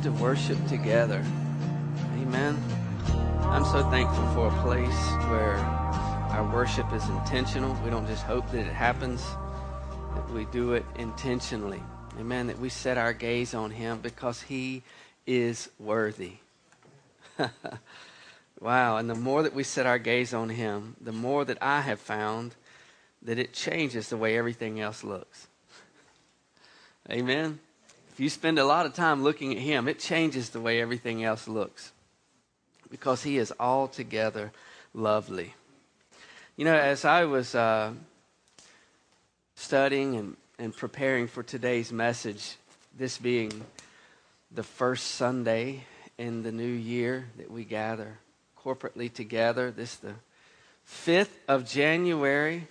good to worship together. Amen. I'm so thankful for a place where our worship is intentional. We don't just hope that it happens, that we do it intentionally. Amen. That we set our gaze on Him because He is worthy. wow. And the more that we set our gaze on Him, the more that I have found that it changes the way everything else looks. Amen. You spend a lot of time looking at Him, it changes the way everything else looks because He is altogether lovely. You know, as I was uh, studying and, and preparing for today's message, this being the first Sunday in the new year that we gather corporately together, this the 5th of January.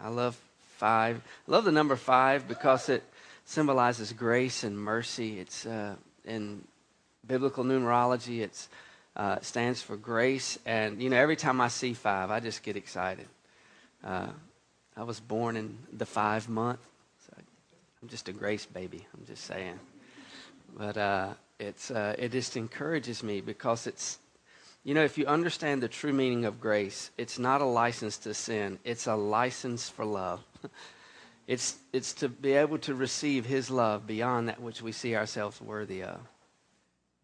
I love five. I love the number five because it symbolizes grace and mercy. It's uh, in biblical numerology. It uh, stands for grace, and you know every time I see five, I just get excited. Uh, I was born in the five month, so I'm just a grace baby. I'm just saying, but uh, it's uh, it just encourages me because it's you know, if you understand the true meaning of grace, it's not a license to sin, it's a license for love. It's, it's to be able to receive His love beyond that which we see ourselves worthy of.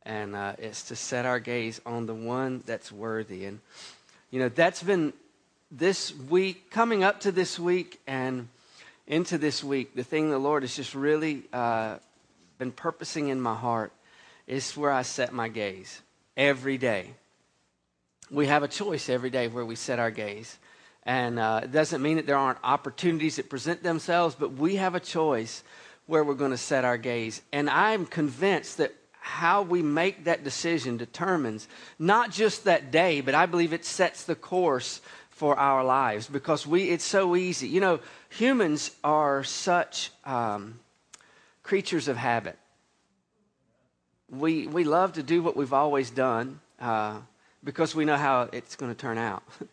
And uh, it's to set our gaze on the one that's worthy. And, you know, that's been this week, coming up to this week and into this week, the thing the Lord has just really uh, been purposing in my heart is where I set my gaze every day. We have a choice every day where we set our gaze. And uh, it doesn't mean that there aren't opportunities that present themselves, but we have a choice where we're going to set our gaze. And I'm convinced that how we make that decision determines not just that day, but I believe it sets the course for our lives because we it's so easy. You know, humans are such um, creatures of habit. We we love to do what we've always done uh, because we know how it's going to turn out.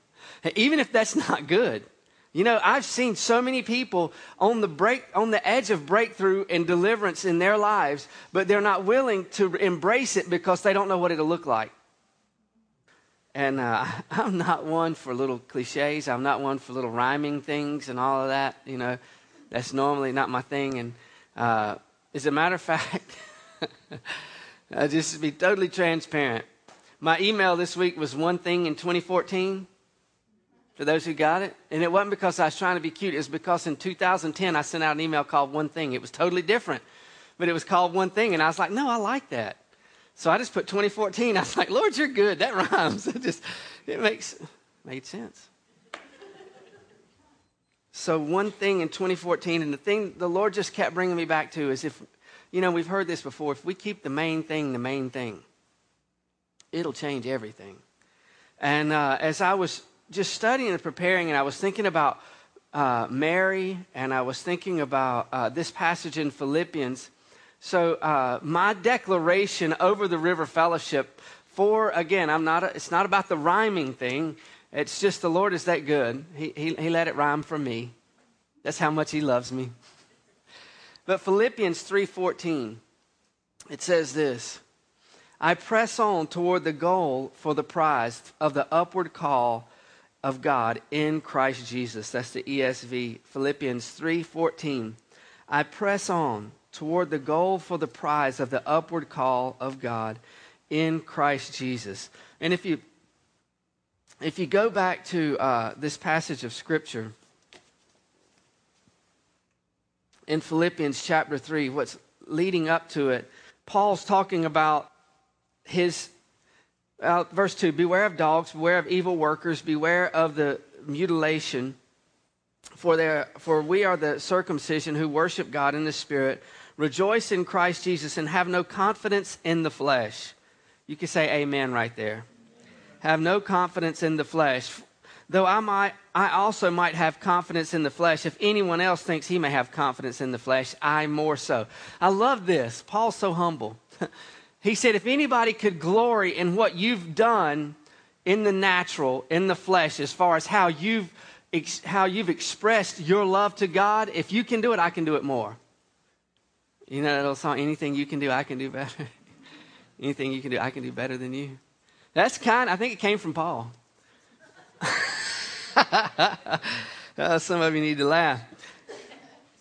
even if that's not good. You know, I've seen so many people on the break on the edge of breakthrough and deliverance in their lives, but they're not willing to embrace it because they don't know what it'll look like. And uh, I'm not one for little cliches. I'm not one for little rhyming things and all of that. You know, that's normally not my thing. And uh, as a matter of fact, I just to be totally transparent. My email this week was one thing in 2014 for those who got it. And it wasn't because I was trying to be cute. It was because in 2010 I sent out an email called One Thing. It was totally different, but it was called One Thing. And I was like, no, I like that. So I just put 2014. I was like, Lord, you're good. That rhymes. It just, it makes, made sense. So one thing in 2014, and the thing the Lord just kept bringing me back to is if, you know, we've heard this before. If we keep the main thing the main thing, it'll change everything. And uh, as I was just studying and preparing, and I was thinking about uh, Mary, and I was thinking about uh, this passage in Philippians. So uh, my declaration over the River Fellowship for again, I'm not. A, it's not about the rhyming thing. It's just the Lord is that good. He, he, he let it rhyme for me. That's how much He loves me. But Philippians 3:14, it says this. I press on toward the goal for the prize of the upward call of God in Christ Jesus. That's the ESV, Philippians 3:14. I press on toward the goal for the prize of the upward call of God in Christ Jesus. And if you if you go back to uh, this passage of Scripture in Philippians chapter 3, what's leading up to it, Paul's talking about his uh, verse 2 Beware of dogs, beware of evil workers, beware of the mutilation. For, there, for we are the circumcision who worship God in the Spirit, rejoice in Christ Jesus, and have no confidence in the flesh. You can say amen right there. Have no confidence in the flesh. Though I might, I also might have confidence in the flesh. If anyone else thinks he may have confidence in the flesh, I more so. I love this. Paul's so humble. He said, if anybody could glory in what you've done in the natural, in the flesh, as far as how you've, how you've expressed your love to God, if you can do it, I can do it more. You know that old song, anything you can do, I can do better. Anything you can do, I can do better than you. That's kind. I think it came from Paul. uh, some of you need to laugh.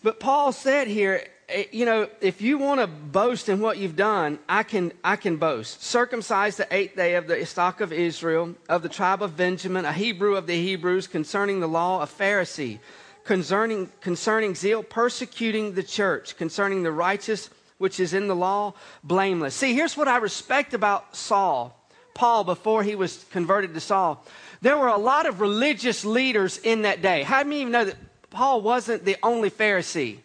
But Paul said here, Eh, you know, if you want to boast in what you've done, I can, I can boast. Circumcised the eighth day of the stock of Israel, of the tribe of Benjamin, a Hebrew of the Hebrews, concerning the law, a Pharisee, concerning, concerning zeal, persecuting the church, concerning the righteous which is in the law, blameless. See, here's what I respect about Saul, Paul, before he was converted to Saul. There were a lot of religious leaders in that day. How do you even know that Paul wasn't the only Pharisee?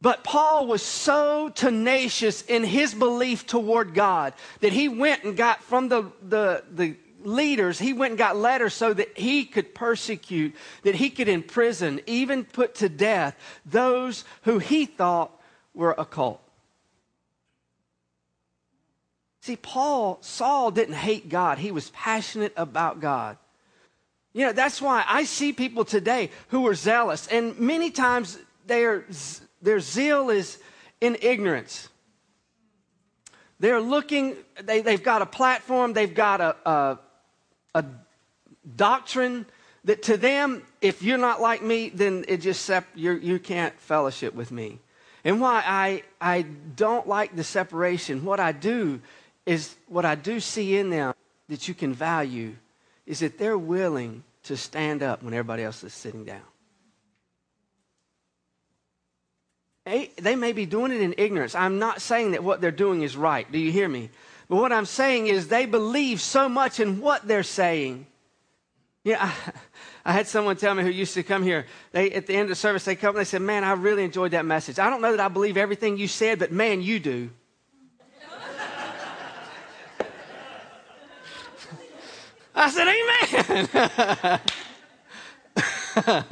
But Paul was so tenacious in his belief toward God that he went and got from the, the, the leaders, he went and got letters so that he could persecute, that he could imprison, even put to death those who he thought were a cult. See, Paul, Saul didn't hate God, he was passionate about God. You know, that's why I see people today who are zealous, and many times their, their zeal is in ignorance. They're looking, they, they've got a platform, they've got a, a, a doctrine that to them, if you're not like me, then it just sep- you're, you can't fellowship with me. And why I, I don't like the separation, what I do is what I do see in them that you can value is that they're willing to stand up when everybody else is sitting down. They, may be doing it in ignorance. I'm not saying that what they're doing is right. Do you hear me? But what I'm saying is they believe so much in what they're saying. Yeah, I, I, had someone tell me who used to come here. They at the end of the service they come and they said, "Man, I really enjoyed that message. I don't know that I believe everything you said, but man, you do." I said,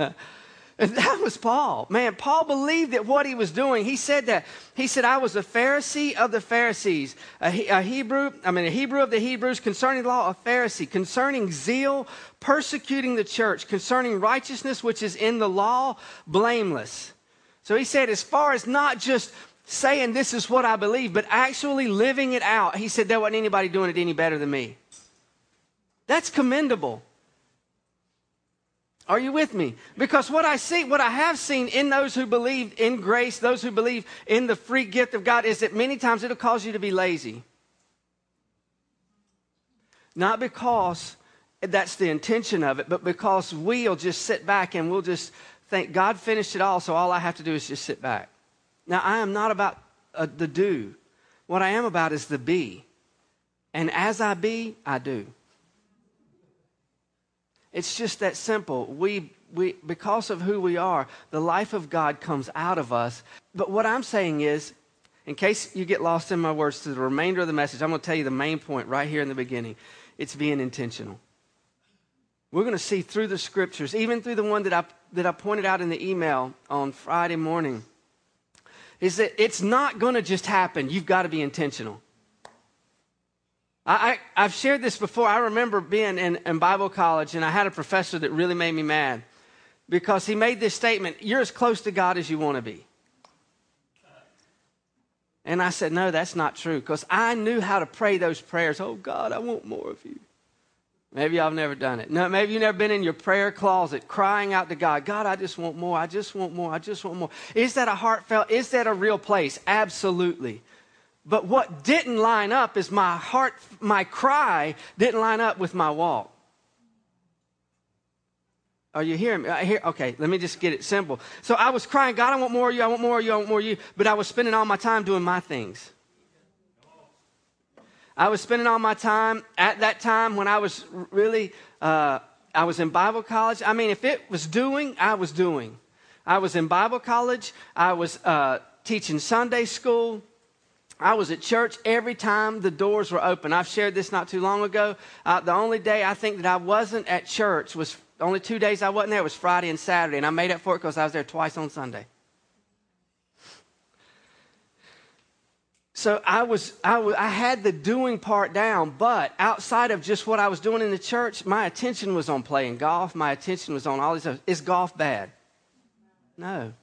Amen. and that was Paul. Man, Paul believed that what he was doing, he said that. He said, I was a Pharisee of the Pharisees, a, a Hebrew, I mean, a Hebrew of the Hebrews, concerning law, a Pharisee, concerning zeal, persecuting the church, concerning righteousness, which is in the law, blameless. So he said, as far as not just saying this is what I believe, but actually living it out, he said, there wasn't anybody doing it any better than me. That's commendable. Are you with me? Because what I see, what I have seen in those who believe in grace, those who believe in the free gift of God, is that many times it'll cause you to be lazy. Not because that's the intention of it, but because we'll just sit back and we'll just think, God finished it all, so all I have to do is just sit back. Now, I am not about uh, the do. What I am about is the be. And as I be, I do. It's just that simple. We, we, because of who we are, the life of God comes out of us. But what I'm saying is, in case you get lost in my words to the remainder of the message, I'm going to tell you the main point right here in the beginning. It's being intentional. We're going to see through the scriptures, even through the one that I, that I pointed out in the email on Friday morning, is that it's not going to just happen. You've got to be intentional. I, I, have shared this before. I remember being in, in Bible college, and I had a professor that really made me mad because he made this statement You're as close to God as you want to be. And I said, No, that's not true because I knew how to pray those prayers. Oh, God, I want more of you. Maybe I've never done it. No, maybe you've never been in your prayer closet crying out to God, God, I just want more. I just want more. I just want more. Is that a heartfelt? Is that a real place? Absolutely. But what didn't line up is my heart, my cry didn't line up with my walk. Are you hearing me? Hear, okay, let me just get it simple. So I was crying, God, I want more of you, I want more of you, I want more of you. But I was spending all my time doing my things. I was spending all my time at that time when I was really, uh, I was in Bible college. I mean, if it was doing, I was doing. I was in Bible college. I was uh, teaching Sunday school. I was at church every time the doors were open. I've shared this not too long ago. Uh, the only day I think that I wasn't at church was only two days I wasn't there was Friday and Saturday, and I made up for it because I was there twice on Sunday. So I was, I was, I had the doing part down, but outside of just what I was doing in the church, my attention was on playing golf. My attention was on all these. Other, is golf bad? No,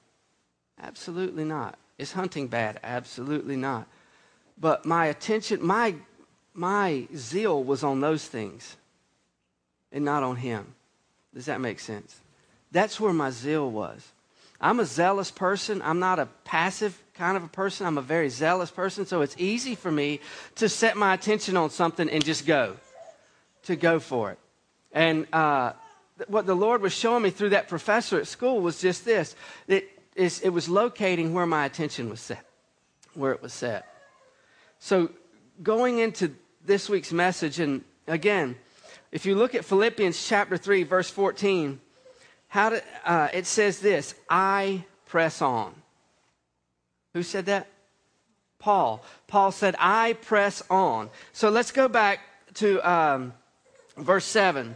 absolutely not. Is hunting bad? Absolutely not. But my attention, my, my zeal was on those things and not on him. Does that make sense? That's where my zeal was. I'm a zealous person. I'm not a passive kind of a person. I'm a very zealous person. So it's easy for me to set my attention on something and just go, to go for it. And uh, what the Lord was showing me through that professor at school was just this it, it was locating where my attention was set, where it was set. So going into this week's message, and again, if you look at Philippians chapter 3, verse 14, how to, uh, it says this I press on. Who said that? Paul. Paul said, I press on. So let's go back to um, verse 7.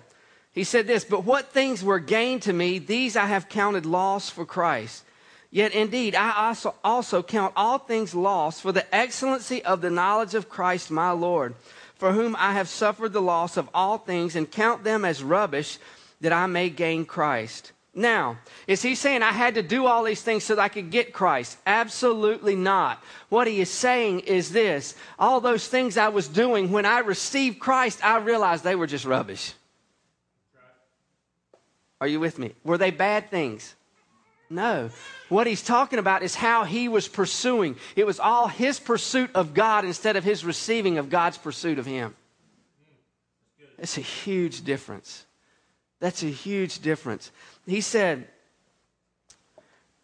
He said this, But what things were gained to me, these I have counted loss for Christ. Yet indeed, I also, also count all things lost for the excellency of the knowledge of Christ my Lord, for whom I have suffered the loss of all things, and count them as rubbish, that I may gain Christ now, is he saying I had to do all these things so that I could get Christ? Absolutely not. What he is saying is this all those things I was doing when I received Christ, I realized they were just rubbish. Are you with me? Were they bad things? No. What he's talking about is how he was pursuing. It was all his pursuit of God instead of his receiving of God's pursuit of him. It's a huge difference. That's a huge difference. He said,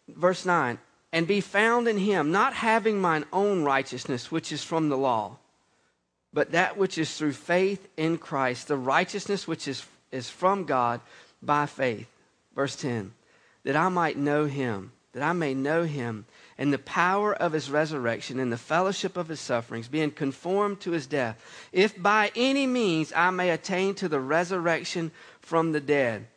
verse 9, and be found in him, not having mine own righteousness, which is from the law, but that which is through faith in Christ, the righteousness which is, is from God by faith. Verse 10, that I might know him, that I may know him and the power of his resurrection and the fellowship of his sufferings, being conformed to his death, if by any means I may attain to the resurrection from the dead.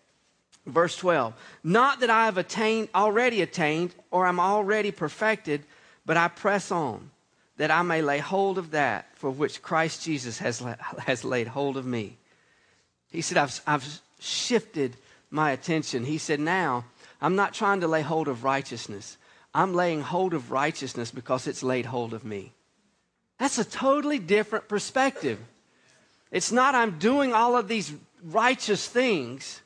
Verse 12, not that I have attained, already attained, or I'm already perfected, but I press on, that I may lay hold of that for which Christ Jesus has, has laid hold of me. He said, I've, I've shifted my attention. He said, now I'm not trying to lay hold of righteousness. I'm laying hold of righteousness because it's laid hold of me. That's a totally different perspective. It's not I'm doing all of these righteous things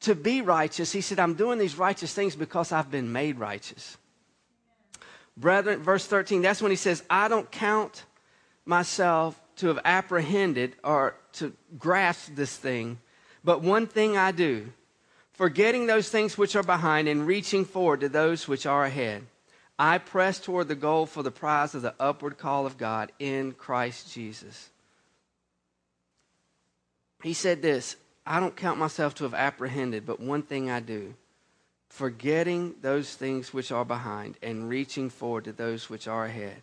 to be righteous. He said, I'm doing these righteous things because I've been made righteous. Brethren, verse 13, that's when he says, I don't count myself to have apprehended or to grasp this thing, but one thing I do forgetting those things which are behind and reaching forward to those which are ahead. I press toward the goal for the prize of the upward call of God in Christ Jesus. He said this I don't count myself to have apprehended, but one thing I do, forgetting those things which are behind and reaching forward to those which are ahead.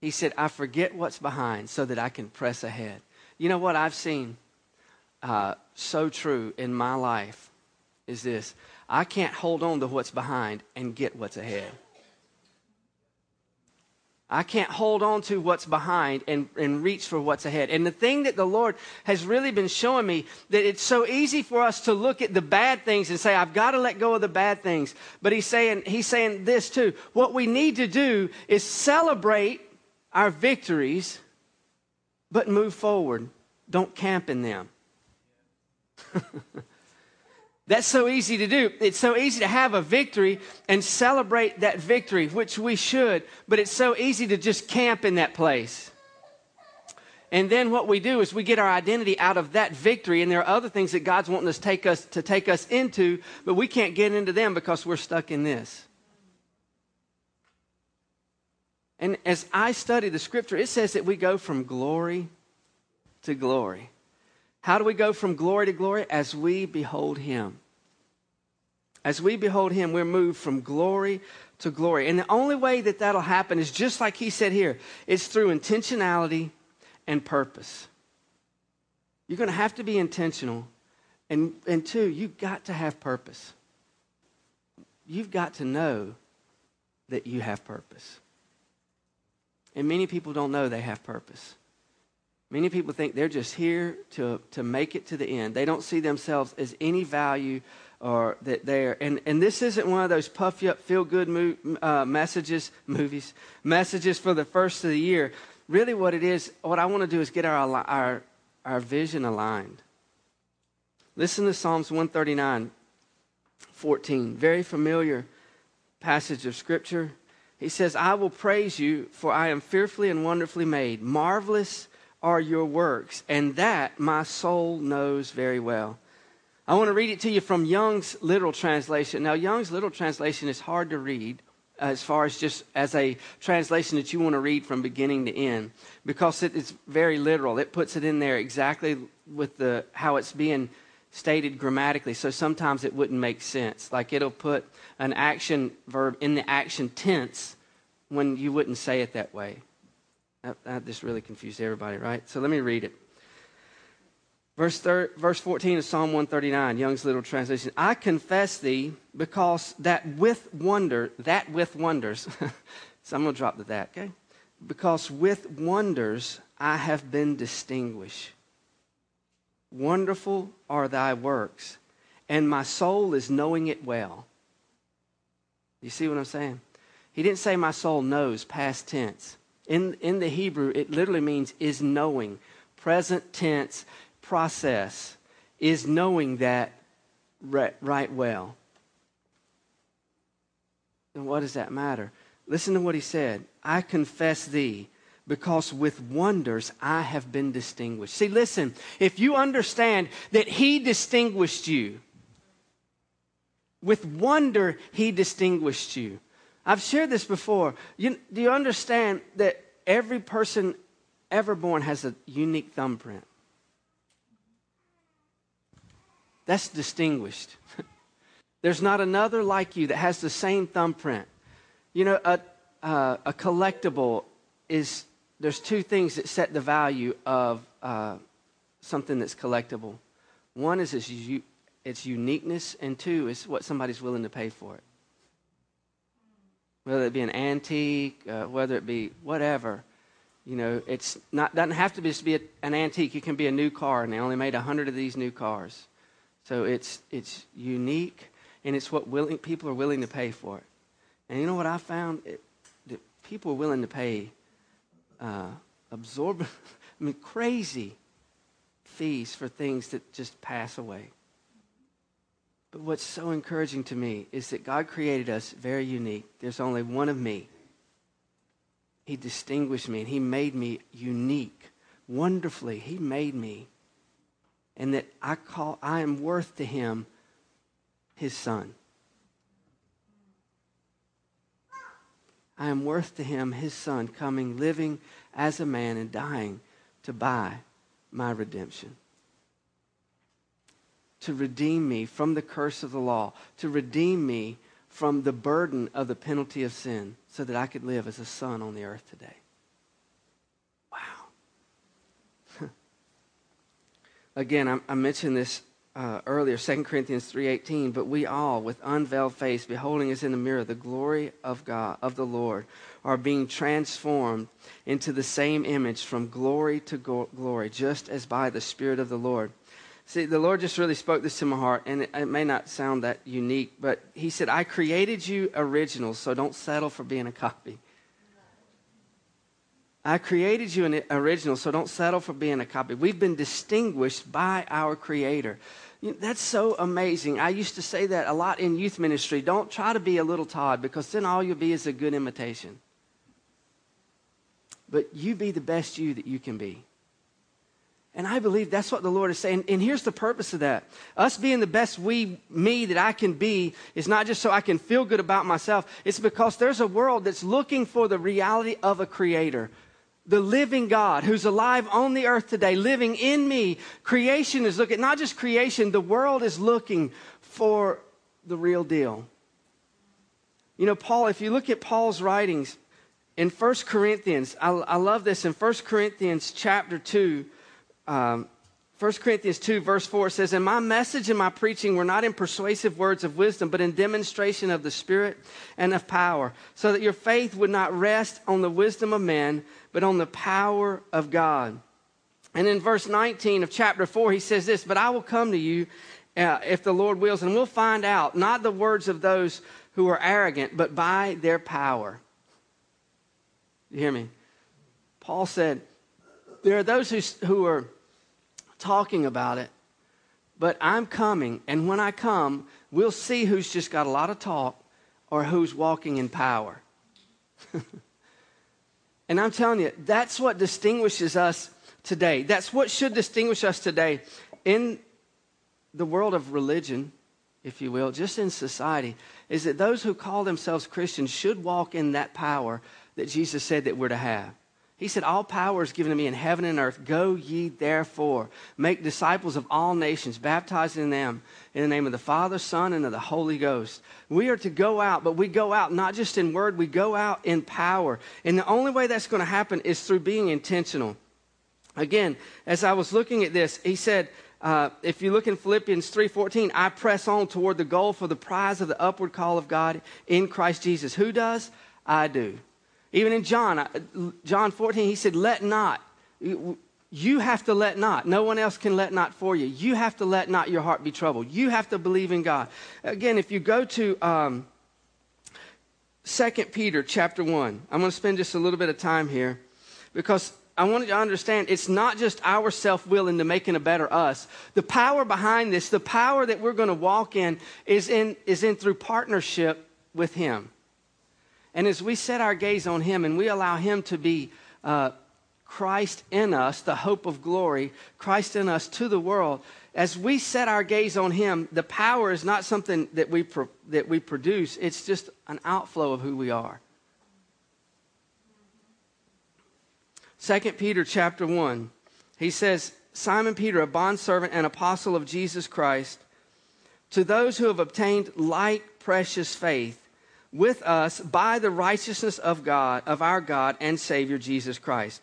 He said, I forget what's behind so that I can press ahead. You know what I've seen uh, so true in my life is this I can't hold on to what's behind and get what's ahead. I can't hold on to what's behind and, and reach for what's ahead. And the thing that the Lord has really been showing me that it's so easy for us to look at the bad things and say, I've got to let go of the bad things. But he's saying, he's saying this too. What we need to do is celebrate our victories, but move forward. Don't camp in them. That's so easy to do. It's so easy to have a victory and celebrate that victory, which we should, but it's so easy to just camp in that place. And then what we do is we get our identity out of that victory, and there are other things that God's wanting us take us to take us into, but we can't get into them because we're stuck in this. And as I study the scripture, it says that we go from glory to glory. How do we go from glory to glory? As we behold Him. As we behold Him, we're moved from glory to glory. And the only way that that'll happen is just like He said here it's through intentionality and purpose. You're going to have to be intentional. And, and two, you've got to have purpose. You've got to know that you have purpose. And many people don't know they have purpose. Many people think they're just here to, to make it to the end. They don't see themselves as any value or that they're and, and this isn't one of those puff you up feel good mo- uh, messages movies messages for the first of the year. Really what it is what i want to do is get our our our vision aligned. Listen to psalms 139 14 very familiar passage of scripture. He says i will praise you for i am fearfully and wonderfully made. Marvelous are your works and that my soul knows very well I want to read it to you from Young's literal translation. Now, Young's literal translation is hard to read uh, as far as just as a translation that you want to read from beginning to end because it is very literal. It puts it in there exactly with the how it's being stated grammatically. So sometimes it wouldn't make sense. Like it'll put an action verb in the action tense when you wouldn't say it that way. That, that just really confused everybody, right? So let me read it. Verse, thir- verse 14 of Psalm 139, Young's Literal Translation. I confess thee because that with wonder, that with wonders, so I'm going to drop the that, okay? Because with wonders I have been distinguished. Wonderful are thy works, and my soul is knowing it well. You see what I'm saying? He didn't say my soul knows, past tense. In, in the Hebrew, it literally means is knowing, present tense process is knowing that right, right well. And what does that matter? Listen to what he said I confess thee because with wonders I have been distinguished. See, listen, if you understand that he distinguished you, with wonder he distinguished you. I've shared this before. You, do you understand that every person ever born has a unique thumbprint? That's distinguished. There's not another like you that has the same thumbprint. You know, a, uh, a collectible is, there's two things that set the value of uh, something that's collectible. One is its, its uniqueness, and two is what somebody's willing to pay for it. Whether it be an antique, uh, whether it be whatever. You know, it's not doesn't have to just be a, an antique. It can be a new car, and they only made hundred of these new cars. So it's, it's unique and it's what willing, people are willing to pay for it. And you know what I found? It, that people are willing to pay uh, absorb, I mean, crazy fees for things that just pass away. What's so encouraging to me is that God created us very unique. There's only one of me. He distinguished me and He made me unique. Wonderfully, He made me and that I call I am worth to him his son. I am worth to him his son coming living as a man and dying to buy my redemption. To redeem me from the curse of the law, to redeem me from the burden of the penalty of sin, so that I could live as a son on the earth today. Wow. Again, I, I mentioned this uh, earlier, 2 Corinthians 3.18, but we all, with unveiled face, beholding as in a mirror the glory of God, of the Lord, are being transformed into the same image from glory to go- glory, just as by the Spirit of the Lord. See, the Lord just really spoke this to my heart, and it, it may not sound that unique, but He said, I created you original, so don't settle for being a copy. I created you an original, so don't settle for being a copy. We've been distinguished by our Creator. You know, that's so amazing. I used to say that a lot in youth ministry. Don't try to be a little Todd because then all you'll be is a good imitation. But you be the best you that you can be. And I believe that's what the Lord is saying. And here's the purpose of that. Us being the best we, me that I can be is not just so I can feel good about myself. It's because there's a world that's looking for the reality of a creator the living God who's alive on the earth today, living in me. Creation is looking, not just creation, the world is looking for the real deal. You know, Paul, if you look at Paul's writings in 1 Corinthians, I, I love this in 1 Corinthians chapter 2. Um, 1 Corinthians 2, verse 4 says, And my message and my preaching were not in persuasive words of wisdom, but in demonstration of the Spirit and of power, so that your faith would not rest on the wisdom of men, but on the power of God. And in verse 19 of chapter 4, he says this But I will come to you uh, if the Lord wills. And we'll find out, not the words of those who are arrogant, but by their power. You hear me? Paul said, There are those who, who are talking about it, but I'm coming. And when I come, we'll see who's just got a lot of talk or who's walking in power. and I'm telling you, that's what distinguishes us today. That's what should distinguish us today in the world of religion, if you will, just in society, is that those who call themselves Christians should walk in that power that Jesus said that we're to have. He said, All power is given to me in heaven and earth. Go ye therefore, make disciples of all nations, baptizing them in the name of the Father, Son, and of the Holy Ghost. We are to go out, but we go out not just in word, we go out in power. And the only way that's going to happen is through being intentional. Again, as I was looking at this, he said, uh, if you look in Philippians 3:14, I press on toward the goal for the prize of the upward call of God in Christ Jesus. Who does? I do. Even in John, uh, John 14, he said, Let not. You have to let not. No one else can let not for you. You have to let not your heart be troubled. You have to believe in God. Again, if you go to um, 2 Peter chapter 1, I'm going to spend just a little bit of time here because I want you to understand it's not just our self will into making a better us. The power behind this, the power that we're going to walk in, is in, is in through partnership with Him. And as we set our gaze on Him and we allow Him to be uh, Christ in us, the hope of glory, Christ in us to the world, as we set our gaze on Him, the power is not something that we, pro- that we produce, it's just an outflow of who we are. 2 Peter chapter 1, he says, Simon Peter, a bondservant and apostle of Jesus Christ, to those who have obtained like precious faith with us by the righteousness of God, of our God and Savior Jesus Christ.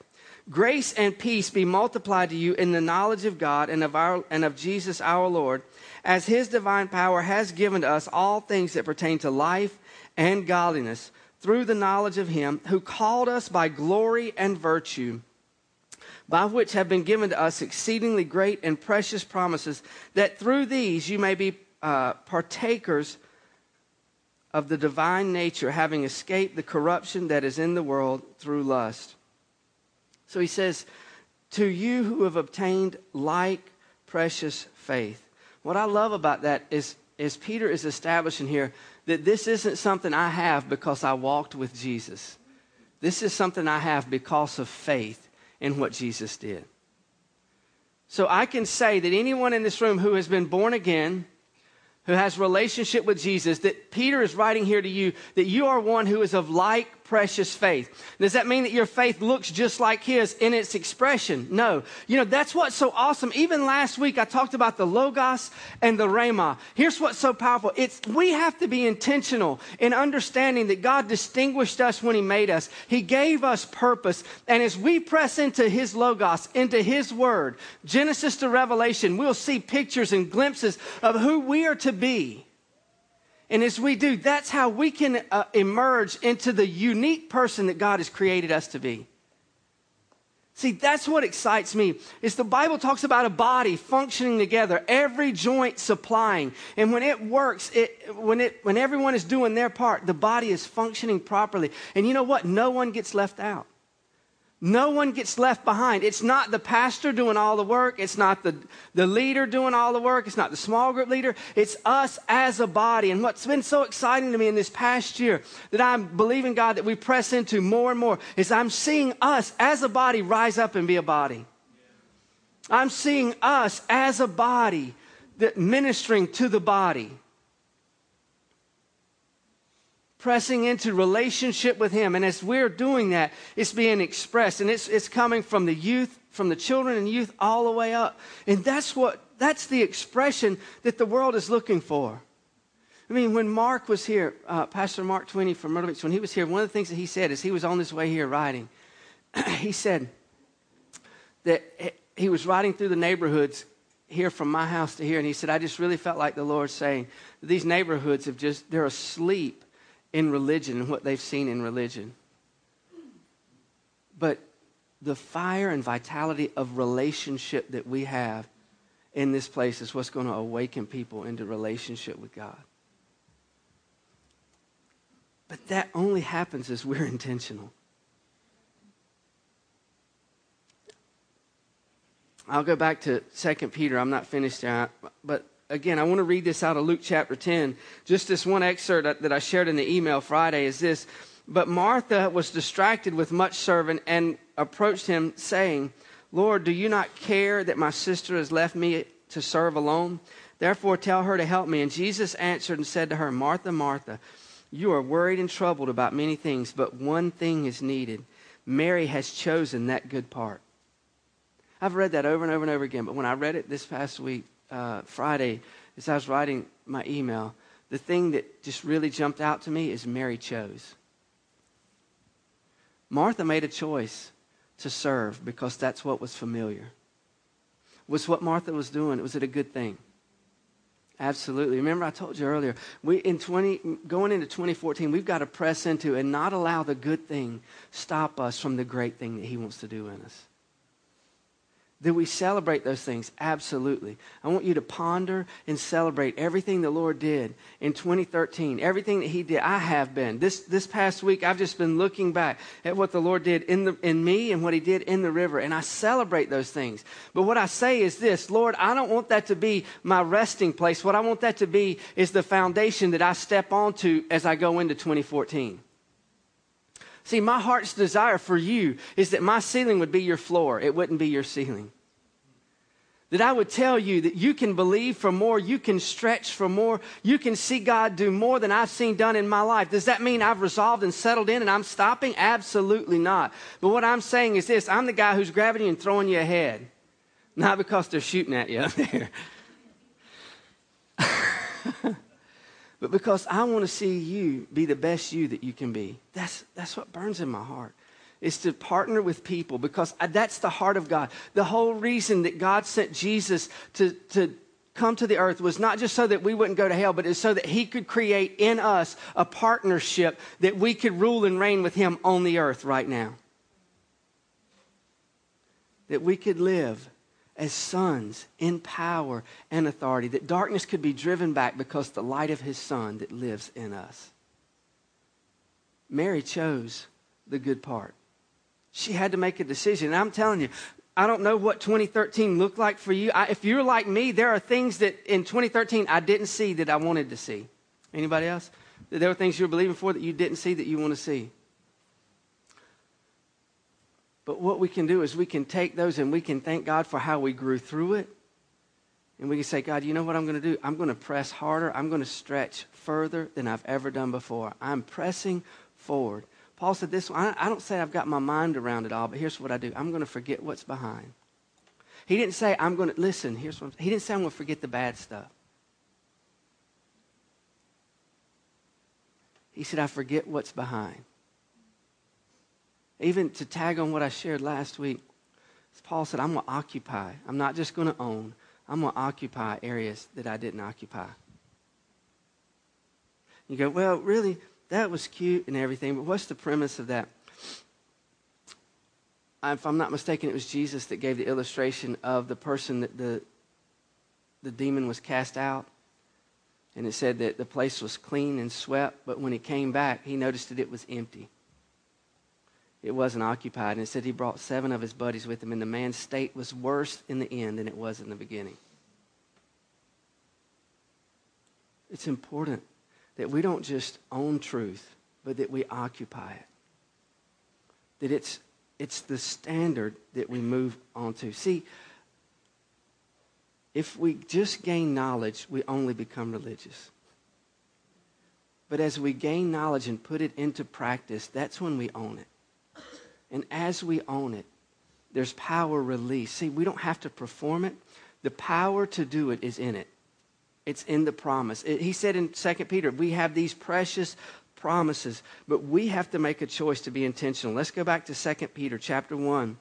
Grace and peace be multiplied to you in the knowledge of God and of our and of Jesus our Lord, as his divine power has given to us all things that pertain to life and godliness through the knowledge of him who called us by glory and virtue by which have been given to us exceedingly great and precious promises, that through these you may be uh, partakers of the divine nature, having escaped the corruption that is in the world through lust. So he says, To you who have obtained like precious faith. What I love about that is, is Peter is establishing here that this isn't something I have because I walked with Jesus. This is something I have because of faith in what Jesus did. So I can say that anyone in this room who has been born again, who has relationship with Jesus, that Peter is writing here to you that you are one who is of like precious faith. Does that mean that your faith looks just like his in its expression? No. You know, that's what's so awesome. Even last week I talked about the Logos and the Rhema. Here's what's so powerful. It's we have to be intentional in understanding that God distinguished us when he made us. He gave us purpose. And as we press into his Logos, into his word, Genesis to Revelation, we'll see pictures and glimpses of who we are to be. And as we do, that's how we can uh, emerge into the unique person that God has created us to be. See, that's what excites me. Is the Bible talks about a body functioning together, every joint supplying. And when it works, it, when, it, when everyone is doing their part, the body is functioning properly. And you know what? No one gets left out. No one gets left behind. It's not the pastor doing all the work. It's not the, the leader doing all the work. It's not the small group leader. It's us as a body. And what's been so exciting to me in this past year that I'm believing God that we press into more and more is I'm seeing us as a body rise up and be a body. I'm seeing us as a body that ministering to the body. Pressing into relationship with Him. And as we're doing that, it's being expressed. And it's, it's coming from the youth, from the children and youth, all the way up. And that's what, that's the expression that the world is looking for. I mean, when Mark was here, uh, Pastor Mark Twinney from Myrtle Beach, when he was here, one of the things that he said is he was on his way here riding. he said that he was riding through the neighborhoods here from my house to here, and he said, I just really felt like the Lord saying, these neighborhoods have just, they're asleep in religion and what they've seen in religion. But the fire and vitality of relationship that we have in this place is what's going to awaken people into relationship with God. But that only happens as we're intentional. I'll go back to 2 Peter. I'm not finished yet. But again, I want to read this out of Luke chapter 10. Just this one excerpt that I shared in the email Friday is this. But Martha was distracted with much serving and approached him, saying, Lord, do you not care that my sister has left me to serve alone? Therefore, tell her to help me. And Jesus answered and said to her, Martha, Martha, you are worried and troubled about many things, but one thing is needed. Mary has chosen that good part. I've read that over and over and over again, but when I read it this past week, uh, Friday, as I was writing my email, the thing that just really jumped out to me is Mary chose. Martha made a choice to serve because that's what was familiar. Was what Martha was doing, was it a good thing? Absolutely. Remember, I told you earlier, we in 20, going into 2014, we've got to press into and not allow the good thing stop us from the great thing that He wants to do in us. Do we celebrate those things? Absolutely. I want you to ponder and celebrate everything the Lord did in 2013, everything that He did. I have been. This, this past week, I've just been looking back at what the Lord did in, the, in me and what He did in the river, and I celebrate those things. But what I say is this Lord, I don't want that to be my resting place. What I want that to be is the foundation that I step onto as I go into 2014. See, my heart's desire for you is that my ceiling would be your floor, it wouldn't be your ceiling that I would tell you that you can believe for more, you can stretch for more, you can see God do more than I've seen done in my life. Does that mean I've resolved and settled in and I'm stopping? Absolutely not. But what I'm saying is this I'm the guy who's grabbing you and throwing you ahead, not because they're shooting at you up there. but because I want to see you be the best you that you can be. That's, that's what burns in my heart is to partner with people because that's the heart of God. The whole reason that God sent Jesus to, to come to the earth was not just so that we wouldn't go to hell, but it's so that He could create in us a partnership that we could rule and reign with Him on the earth right now. That we could live as sons in power and authority, that darkness could be driven back because the light of His Son that lives in us. Mary chose the good part. She had to make a decision. And I'm telling you, I don't know what 2013 looked like for you. I, if you're like me, there are things that in 2013 I didn't see that I wanted to see. Anybody else? There were things you were believing for that you didn't see that you want to see. But what we can do is we can take those and we can thank God for how we grew through it. And we can say, God, you know what I'm going to do? I'm going to press harder. I'm going to stretch further than I've ever done before. I'm pressing forward. Paul said this one, I don't say I've got my mind around it all, but here's what I do I'm going to forget what's behind. He didn't say, I'm going to, listen, here's what I'm, he didn't say, I'm going to forget the bad stuff. He said, I forget what's behind. Even to tag on what I shared last week, Paul said, I'm going to occupy. I'm not just going to own, I'm going to occupy areas that I didn't occupy. You go, well, really? that was cute and everything, but what's the premise of that? If I'm not mistaken, it was Jesus that gave the illustration of the person that the, the demon was cast out. And it said that the place was clean and swept, but when he came back, he noticed that it was empty. It wasn't occupied. And it said he brought seven of his buddies with him, and the man's state was worse in the end than it was in the beginning. It's important that we don't just own truth, but that we occupy it. That it's, it's the standard that we move on to. See, if we just gain knowledge, we only become religious. But as we gain knowledge and put it into practice, that's when we own it. And as we own it, there's power released. See, we don't have to perform it. The power to do it is in it. It's in the promise. It, he said in 2 Peter, we have these precious promises, but we have to make a choice to be intentional. Let's go back to 2 Peter chapter 1.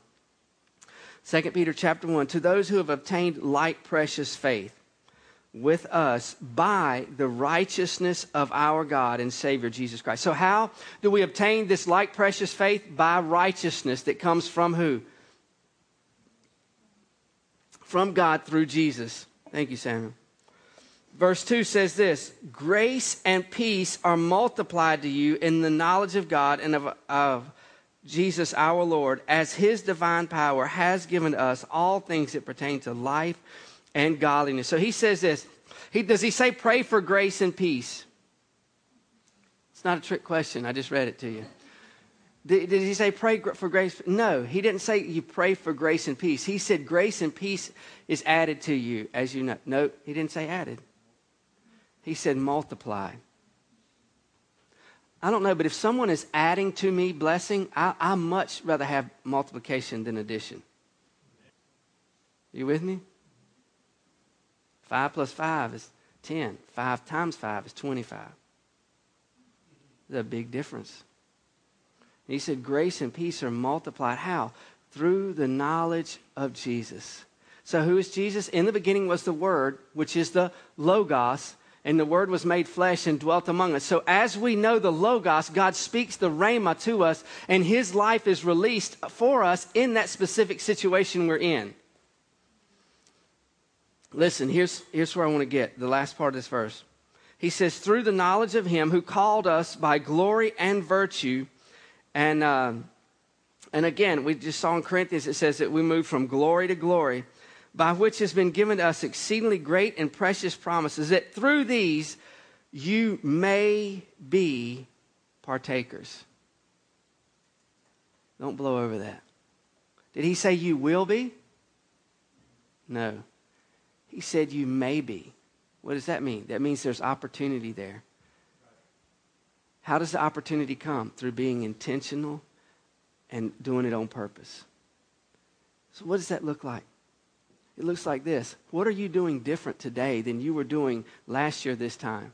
2 Peter chapter 1. To those who have obtained like precious faith with us by the righteousness of our God and Savior Jesus Christ. So, how do we obtain this like precious faith? By righteousness that comes from who? from God through Jesus. Thank you, Samuel. Verse 2 says this Grace and peace are multiplied to you in the knowledge of God and of, of Jesus our Lord, as his divine power has given us all things that pertain to life and godliness. So he says this. He, does he say pray for grace and peace? It's not a trick question. I just read it to you. Did, did, he say pray for grace? No, he didn't say you pray for grace and peace. He said grace and peace is added to you, as you know. No, he didn't say added. He said multiply. I don't know, but if someone is adding to me blessing, I, I much rather have multiplication than addition. You with me? Five plus five is 10. Five times five is 25. There's a big difference. He said, Grace and peace are multiplied. How? Through the knowledge of Jesus. So, who is Jesus? In the beginning was the Word, which is the Logos, and the Word was made flesh and dwelt among us. So, as we know the Logos, God speaks the Rhema to us, and His life is released for us in that specific situation we're in. Listen, here's, here's where I want to get the last part of this verse. He says, Through the knowledge of Him who called us by glory and virtue and, uh, and again, we just saw in Corinthians, it says that we move from glory to glory, by which has been given to us exceedingly great and precious promises, that through these you may be partakers. Don't blow over that. Did he say you will be? No. He said you may be. What does that mean? That means there's opportunity there. How does the opportunity come? Through being intentional and doing it on purpose. So, what does that look like? It looks like this. What are you doing different today than you were doing last year this time?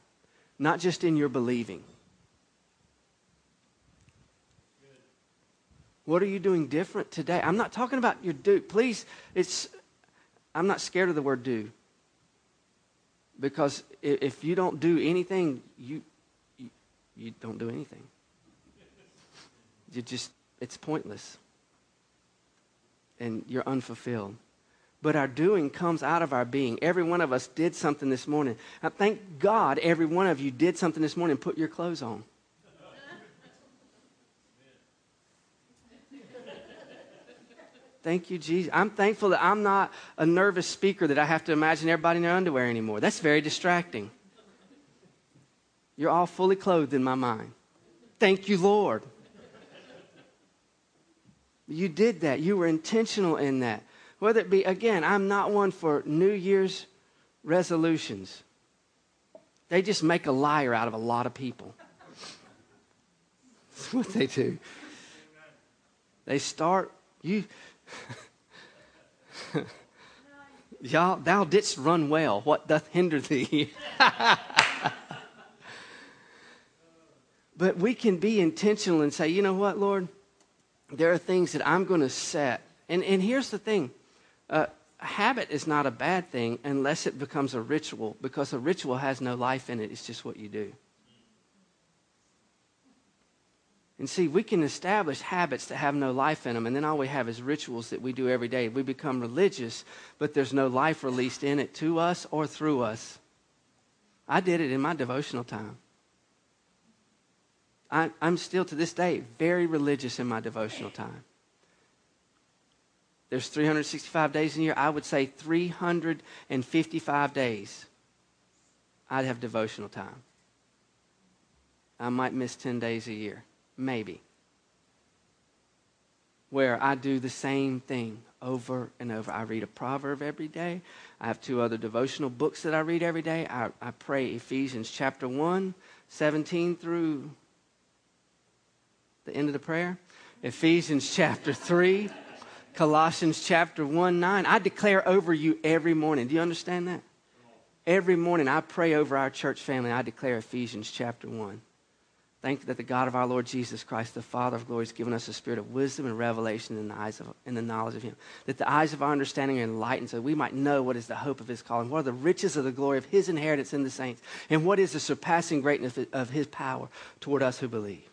Not just in your believing. What are you doing different today? I'm not talking about your do. Please, it's I'm not scared of the word do. Because if you don't do anything, you you don't do anything. You just, it's pointless. And you're unfulfilled. But our doing comes out of our being. Every one of us did something this morning. Thank God every one of you did something this morning. Put your clothes on. Thank you, Jesus. I'm thankful that I'm not a nervous speaker that I have to imagine everybody in their underwear anymore. That's very distracting. You're all fully clothed in my mind. Thank you, Lord. You did that. You were intentional in that. Whether it be, again, I'm not one for New Year's resolutions. They just make a liar out of a lot of people. That's what they do. They start, you. Y'all, thou didst run well. What doth hinder thee? But we can be intentional and say, you know what, Lord? There are things that I'm going to set. And, and here's the thing uh, habit is not a bad thing unless it becomes a ritual, because a ritual has no life in it, it's just what you do. And see, we can establish habits that have no life in them, and then all we have is rituals that we do every day. We become religious, but there's no life released in it to us or through us. I did it in my devotional time. I, I'm still to this day very religious in my devotional time. There's 365 days in a year. I would say 355 days I'd have devotional time. I might miss 10 days a year, maybe, where I do the same thing over and over. I read a proverb every day. I have two other devotional books that I read every day. I, I pray Ephesians chapter 1, 17 through the end of the prayer? Ephesians chapter 3, Colossians chapter 1 9. I declare over you every morning. Do you understand that? Every morning I pray over our church family. I declare Ephesians chapter 1. Thank you that the God of our Lord Jesus Christ, the Father of glory, has given us a spirit of wisdom and revelation in the eyes of in the knowledge of Him. That the eyes of our understanding are enlightened, so that we might know what is the hope of His calling, what are the riches of the glory of His inheritance in the saints, and what is the surpassing greatness of His power toward us who believe.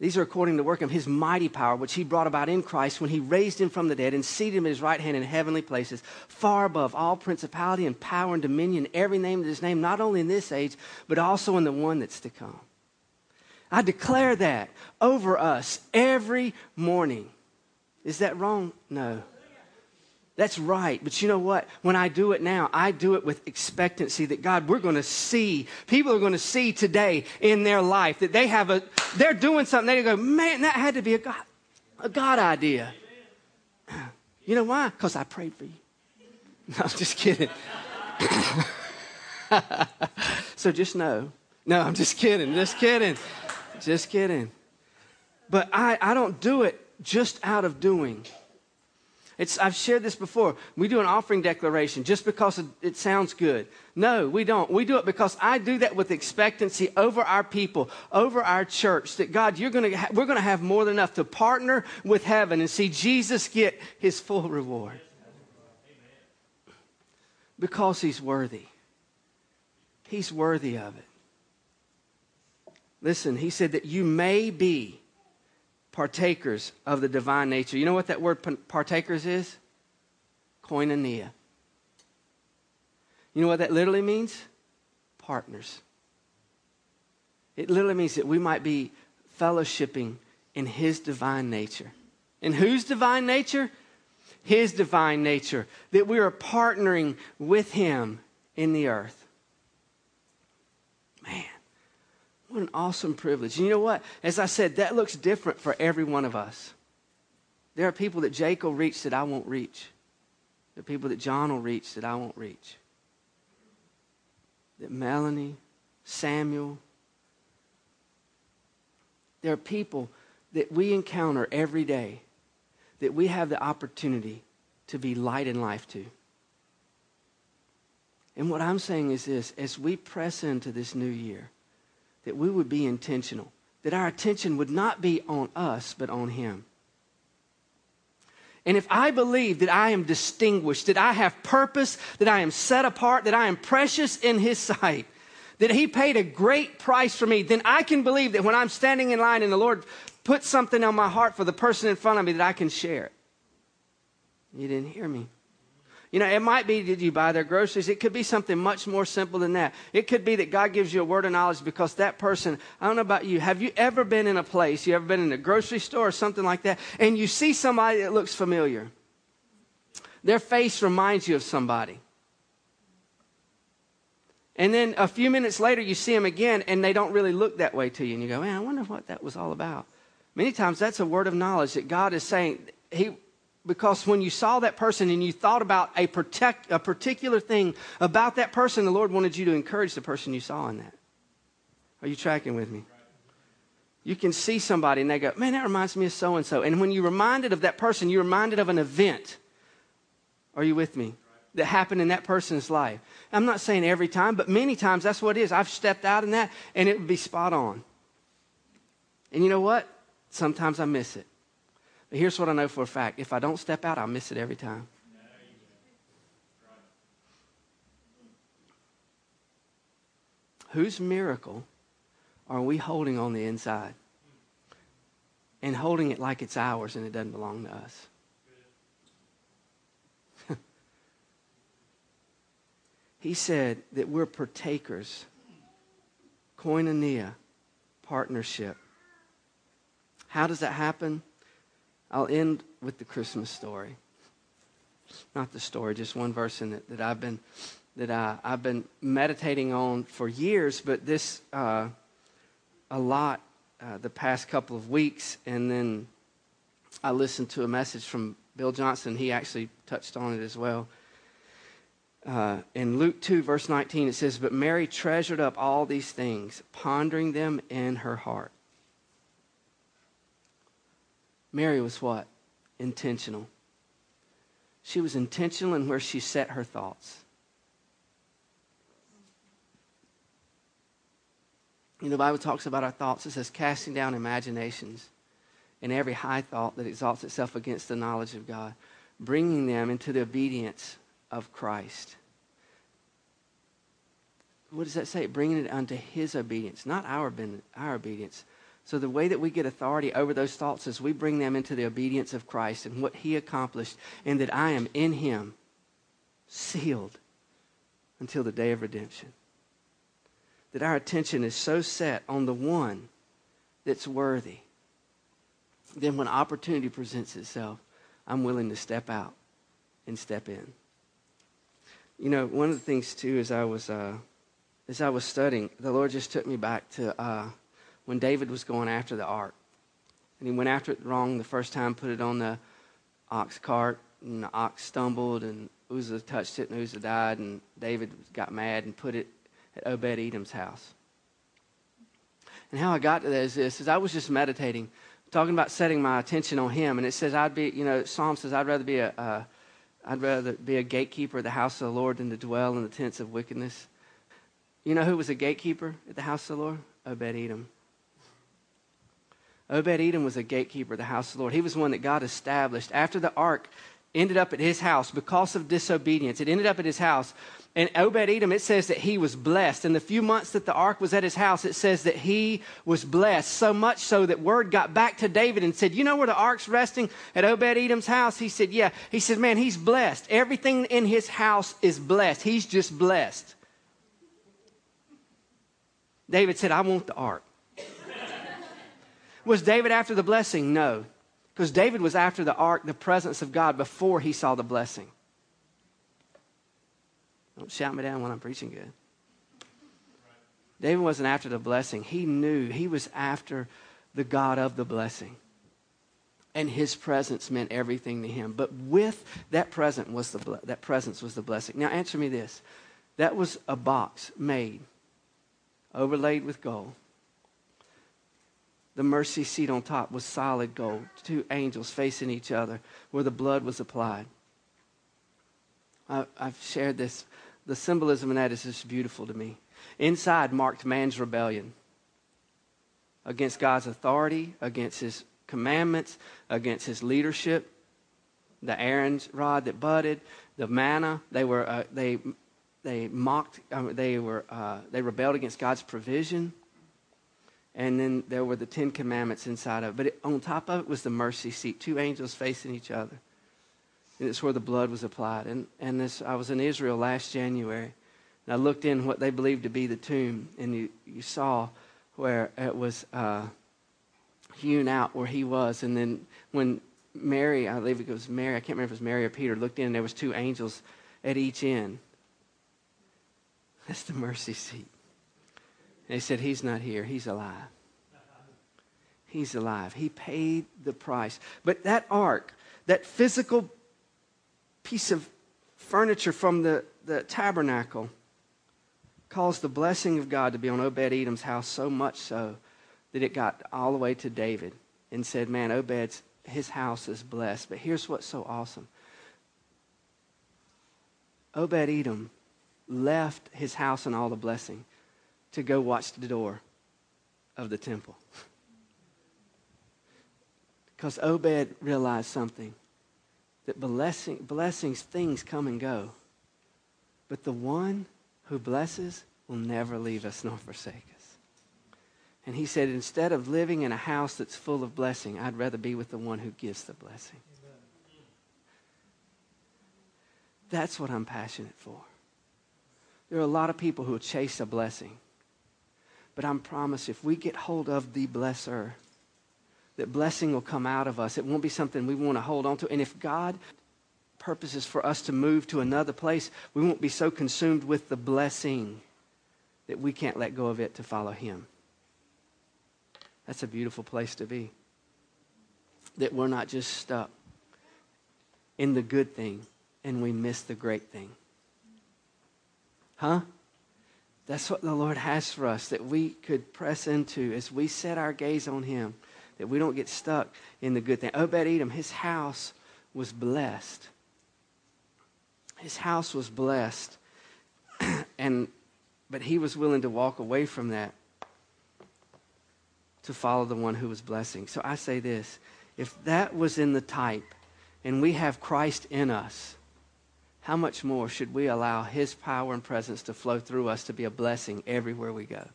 These are according to the work of his mighty power, which he brought about in Christ when he raised him from the dead and seated him at his right hand in heavenly places, far above all principality and power and dominion, every name that is named, not only in this age, but also in the one that's to come. I declare that over us every morning. Is that wrong? No. That's right. But you know what? When I do it now, I do it with expectancy that God, we're going to see, people are going to see today in their life that they have a, they're doing something. They go, man, that had to be a God, a God idea. You know why? Because I prayed for you. No, I'm just kidding. so just know. No, I'm just kidding. Just kidding. Just kidding. But I, I don't do it just out of doing. It's, I've shared this before. We do an offering declaration just because it, sounds good. No, we don't. We do it because I do that with expectancy over our people, over our church. That God, you're to ha- we're going to have more than enough to partner with heaven and see Jesus get his full reward because he's worthy. He's worthy of it. Listen, he said that you may be partakers of the divine nature. You know what that word partakers is? Koinonia. You know what that literally means? Partners. It literally means that we might be fellowshipping in His divine nature. In whose divine nature? His divine nature. That we are partnering with Him in the earth. Man. What an awesome privilege. And you know what? As I said, that looks different for every one of us. There are people that Jake will reach that I won't reach. There are people that John will reach that I won't reach. That Melanie, Samuel. There are people that we encounter every day that we have the opportunity to be light in life to. And what I'm saying is this as we press into this new year, that we would be intentional, that our attention would not be on us, but on Him. And if I believe that I am distinguished, that I have purpose, that I am set apart, that I am precious in His sight, that He paid a great price for me, then I can believe that when I'm standing in line and the Lord puts something on my heart for the person in front of me, that I can share it. You didn't hear me. You know, it might be did you buy their groceries? It could be something much more simple than that. It could be that God gives you a word of knowledge because that person, I don't know about you, have you ever been in a place, you ever been in a grocery store or something like that, and you see somebody that looks familiar? Their face reminds you of somebody. And then a few minutes later, you see them again, and they don't really look that way to you. And you go, man, I wonder what that was all about. Many times, that's a word of knowledge that God is saying, He, because when you saw that person and you thought about a, protect, a particular thing about that person, the Lord wanted you to encourage the person you saw in that. Are you tracking with me? You can see somebody and they go, man, that reminds me of so and so. And when you're reminded of that person, you're reminded of an event. Are you with me? That happened in that person's life. I'm not saying every time, but many times that's what it is. I've stepped out in that and it would be spot on. And you know what? Sometimes I miss it. But here's what I know for a fact if I don't step out, I'll miss it every time. Whose miracle are we holding on the inside? And holding it like it's ours and it doesn't belong to us. he said that we're partakers, koinonia, partnership. How does that happen? I'll end with the Christmas story. Not the story, just one verse in it that I've been that I, I've been meditating on for years, but this uh, a lot uh, the past couple of weeks, and then I listened to a message from Bill Johnson. He actually touched on it as well. Uh, in Luke 2, verse 19, it says, But Mary treasured up all these things, pondering them in her heart. Mary was what? Intentional. She was intentional in where she set her thoughts. You know, the Bible talks about our thoughts. It says, casting down imaginations and every high thought that exalts itself against the knowledge of God, bringing them into the obedience of Christ. What does that say? Bringing it unto his obedience, not our, our obedience, So, the way that we get authority over those thoughts is we bring them into the obedience of Christ and what He accomplished, and that I am in Him, sealed until the day of redemption. That our attention is so set on the one that's worthy. Then, when opportunity presents itself, I'm willing to step out and step in. You know, one of the things too, as I was uh, as I was studying, the Lord just took me back to uh, when David was going after the ark. And he went after it wrong the first time, put it on the ox cart, and the ox stumbled, and Uzzah touched it, and Uzzah died, and David got mad and put it at Obed Edom's house. And how I got to that is this: is I was just meditating, talking about setting my attention on Him, and it says I'd be, you know, Psalm says I'd rather be a, a I'd rather be a gatekeeper of the house of the Lord than to dwell in the tents of wickedness. You know who was a gatekeeper at the house of the Lord? Obed Edom. Obed Edom was a gatekeeper of the house of the Lord. He was one that God established. After the ark ended up at his house because of disobedience, it ended up at his house. And Obed Edom, it says that he was blessed. In the few months that the ark was at his house, it says that he was blessed. So much so that word got back to David and said, You know where the ark's resting? At Obed Edom's house? He said, Yeah. He said, Man, he's blessed. Everything in his house is blessed. He's just blessed. David said, I want the ark. Was David after the blessing? No. Because David was after the ark, the presence of God, before he saw the blessing. Don't shout me down when I'm preaching good. David wasn't after the blessing. He knew he was after the God of the blessing. And his presence meant everything to him. But with that present was the that presence was the blessing. Now answer me this. That was a box made overlaid with gold. The mercy seat on top was solid gold, two angels facing each other where the blood was applied. I, have shared this. The symbolism in that is just beautiful to me. Inside marked man's rebellion against God's authority, against his commandments, against his leadership. The Aaron's rod that budded, the manna, they were uh, they they mocked, um, they, were, uh, they rebelled against God's provision. And then there were the Ten Commandments inside of it. But it, on top of it was the mercy seat, two angels facing each other. And it's where the blood was applied. And, and this, I was in Israel last January. And I looked in what they believed to be the tomb. And you, you saw where it was uh, hewn out where he was. And then when Mary, I believe it was Mary, I can't remember if it was Mary or Peter, looked in, and there was two angels at each end. That's the mercy seat. They said, He's not here, He's alive. He's alive. He paid the price. But that ark, that physical piece of furniture from the, the tabernacle, caused the blessing of God to be on Obed Edom's house so much so that it got all the way to David and said, Man, Obed's his house is blessed. But here's what's so awesome Obed Edom left his house and all the blessing to go watch the door of the temple. Because Obed realized something that blessing, blessings, things come and go. But the one who blesses will never leave us nor forsake us. And he said, instead of living in a house that's full of blessing, I'd rather be with the one who gives the blessing. Amen. That's what I'm passionate for. There are a lot of people who chase a blessing. But I'm promised if we get hold of the blesser, that blessing will come out of us. It won't be something we want to hold on to. And if God purposes for us to move to another place, we won't be so consumed with the blessing that we can't let go of it to follow Him. That's a beautiful place to be. That we're not just stuck in the good thing and we miss the great thing. Huh? That's what the Lord has for us, that we could press into as we set our gaze on Him, that we don't get stuck in the good thing. Obed Edom, his house was blessed. His house was blessed. and but he was willing to walk away from that to follow the one who was blessing. So I say this if that was in the type and we have Christ in us, how much more should we allow His power and presence to flow through us to be a blessing everywhere we go?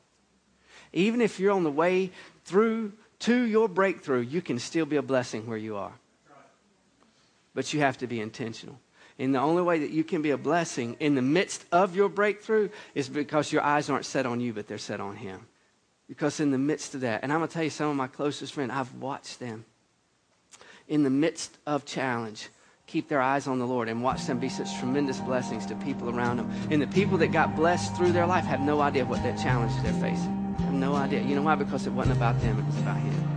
Even if you're on the way through to your breakthrough, you can still be a blessing where you are. But you have to be intentional. And the only way that you can be a blessing in the midst of your breakthrough is because your eyes aren't set on you, but they're set on Him. Because in the midst of that, and I'm going to tell you, some of my closest friends, I've watched them in the midst of challenge keep their eyes on the Lord and watch them be such tremendous blessings to people around them. And the people that got blessed through their life have no idea what that challenge they're facing. Have no idea. You know why? Because it wasn't about them, it was about Him.